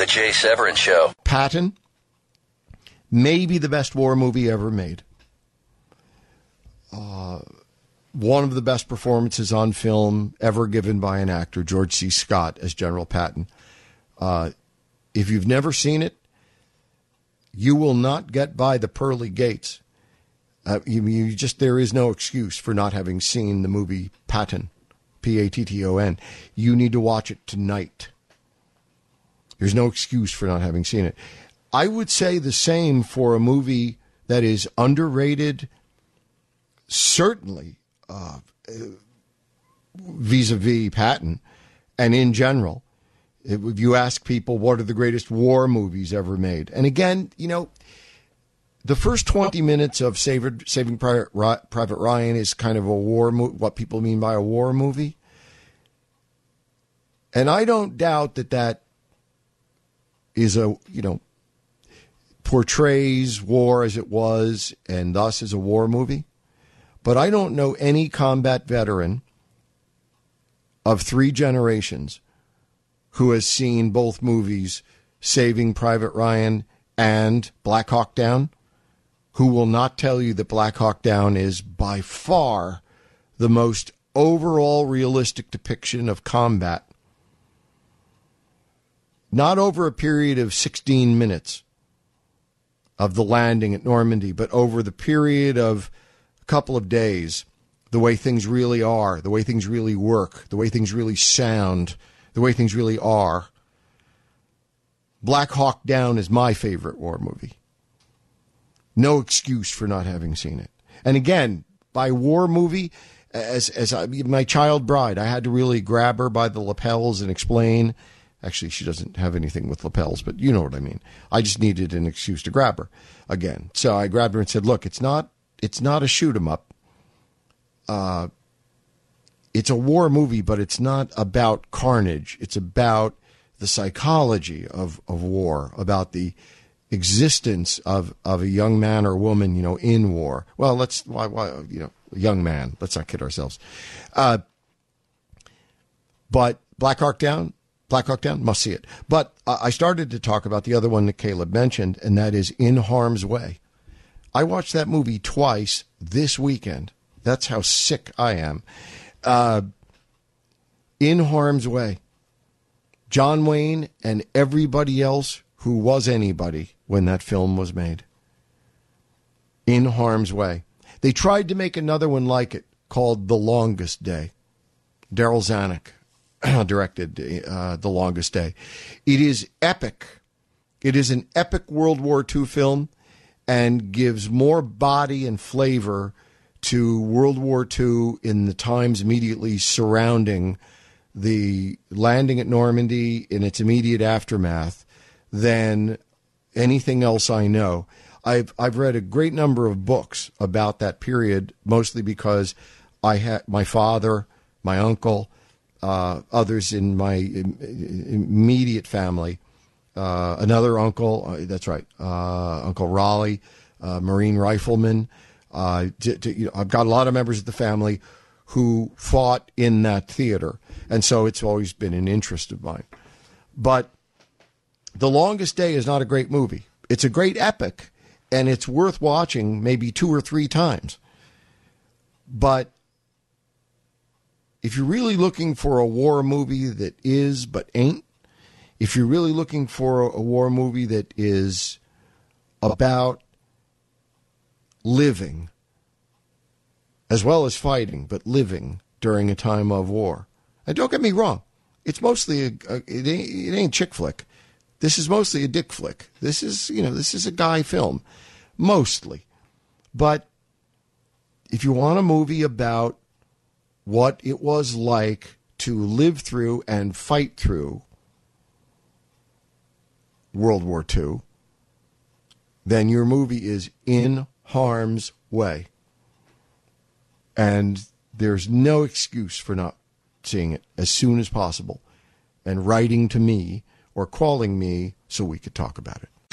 The Jay Severin Show. Patton, maybe the best war movie ever made. Uh, one of the best performances on film ever given by an actor, George C. Scott as General Patton. Uh, if you've never seen it, you will not get by the pearly gates. Uh, you, you just there is no excuse for not having seen the movie Patton, P A T T O N. You need to watch it tonight. There's no excuse for not having seen it. I would say the same for a movie that is underrated, certainly vis a vis Patton, and in general. If you ask people what are the greatest war movies ever made, and again, you know, the first 20 minutes of Saving, Private Ryan is kind of a war movie, what people mean by a war movie. And I don't doubt that that is a you know portrays war as it was and thus is a war movie. But I don't know any combat veteran of three generations who has seen both movies, Saving Private Ryan and Black Hawk Down, who will not tell you that Black Hawk Down is by far the most overall realistic depiction of combat not over a period of 16 minutes of the landing at Normandy, but over the period of a couple of days, the way things really are, the way things really work, the way things really sound, the way things really are. Black Hawk Down is my favorite war movie. No excuse for not having seen it. And again, by war movie, as as I, my child bride, I had to really grab her by the lapels and explain Actually, she doesn't have anything with lapels, but you know what I mean. I just needed an excuse to grab her again. So I grabbed her and said, "Look, it's not it's not a shoot 'em up. Uh, it's a war movie, but it's not about carnage. It's about the psychology of, of war, about the existence of, of a young man or woman, you know, in war. Well, let's why, why you know, young man. Let's not kid ourselves. Uh, but Black Hawk Down, Black Hawk Down, must see it. But I started to talk about the other one that Caleb mentioned, and that is In Harm's Way. I watched that movie twice this weekend. That's how sick I am. Uh, in Harm's Way. John Wayne and everybody else who was anybody when that film was made. In Harm's Way. They tried to make another one like it called The Longest Day. Darryl Zanuck directed uh, The Longest Day. It is epic. It is an epic World War II film and gives more body and flavor to World War II in the times immediately surrounding the landing at Normandy in its immediate aftermath than anything else I know. I've I've read a great number of books about that period, mostly because I had my father, my uncle, uh, others in my immediate family. Uh, another uncle, uh, that's right, uh, Uncle Raleigh, uh, Marine rifleman. To, to, you know, I've got a lot of members of the family who fought in that theater, and so it's always been an interest of mine. But The Longest Day is not a great movie. It's a great epic, and it's worth watching maybe two or three times. But if you're really looking for a war movie that is but ain't, if you're really looking for a war movie that is about living as well as fighting, but living during a time of war. And don't get me wrong, it's mostly a, a it, ain't, it ain't chick flick. This is mostly a dick flick. This is you know this is a guy film, mostly. But if you want a movie about what it was like to live through and fight through World War II, then your movie is in harm's way. And there's no excuse for not seeing it as soon as possible and writing to me or calling me so we could talk about it.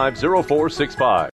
215 0465.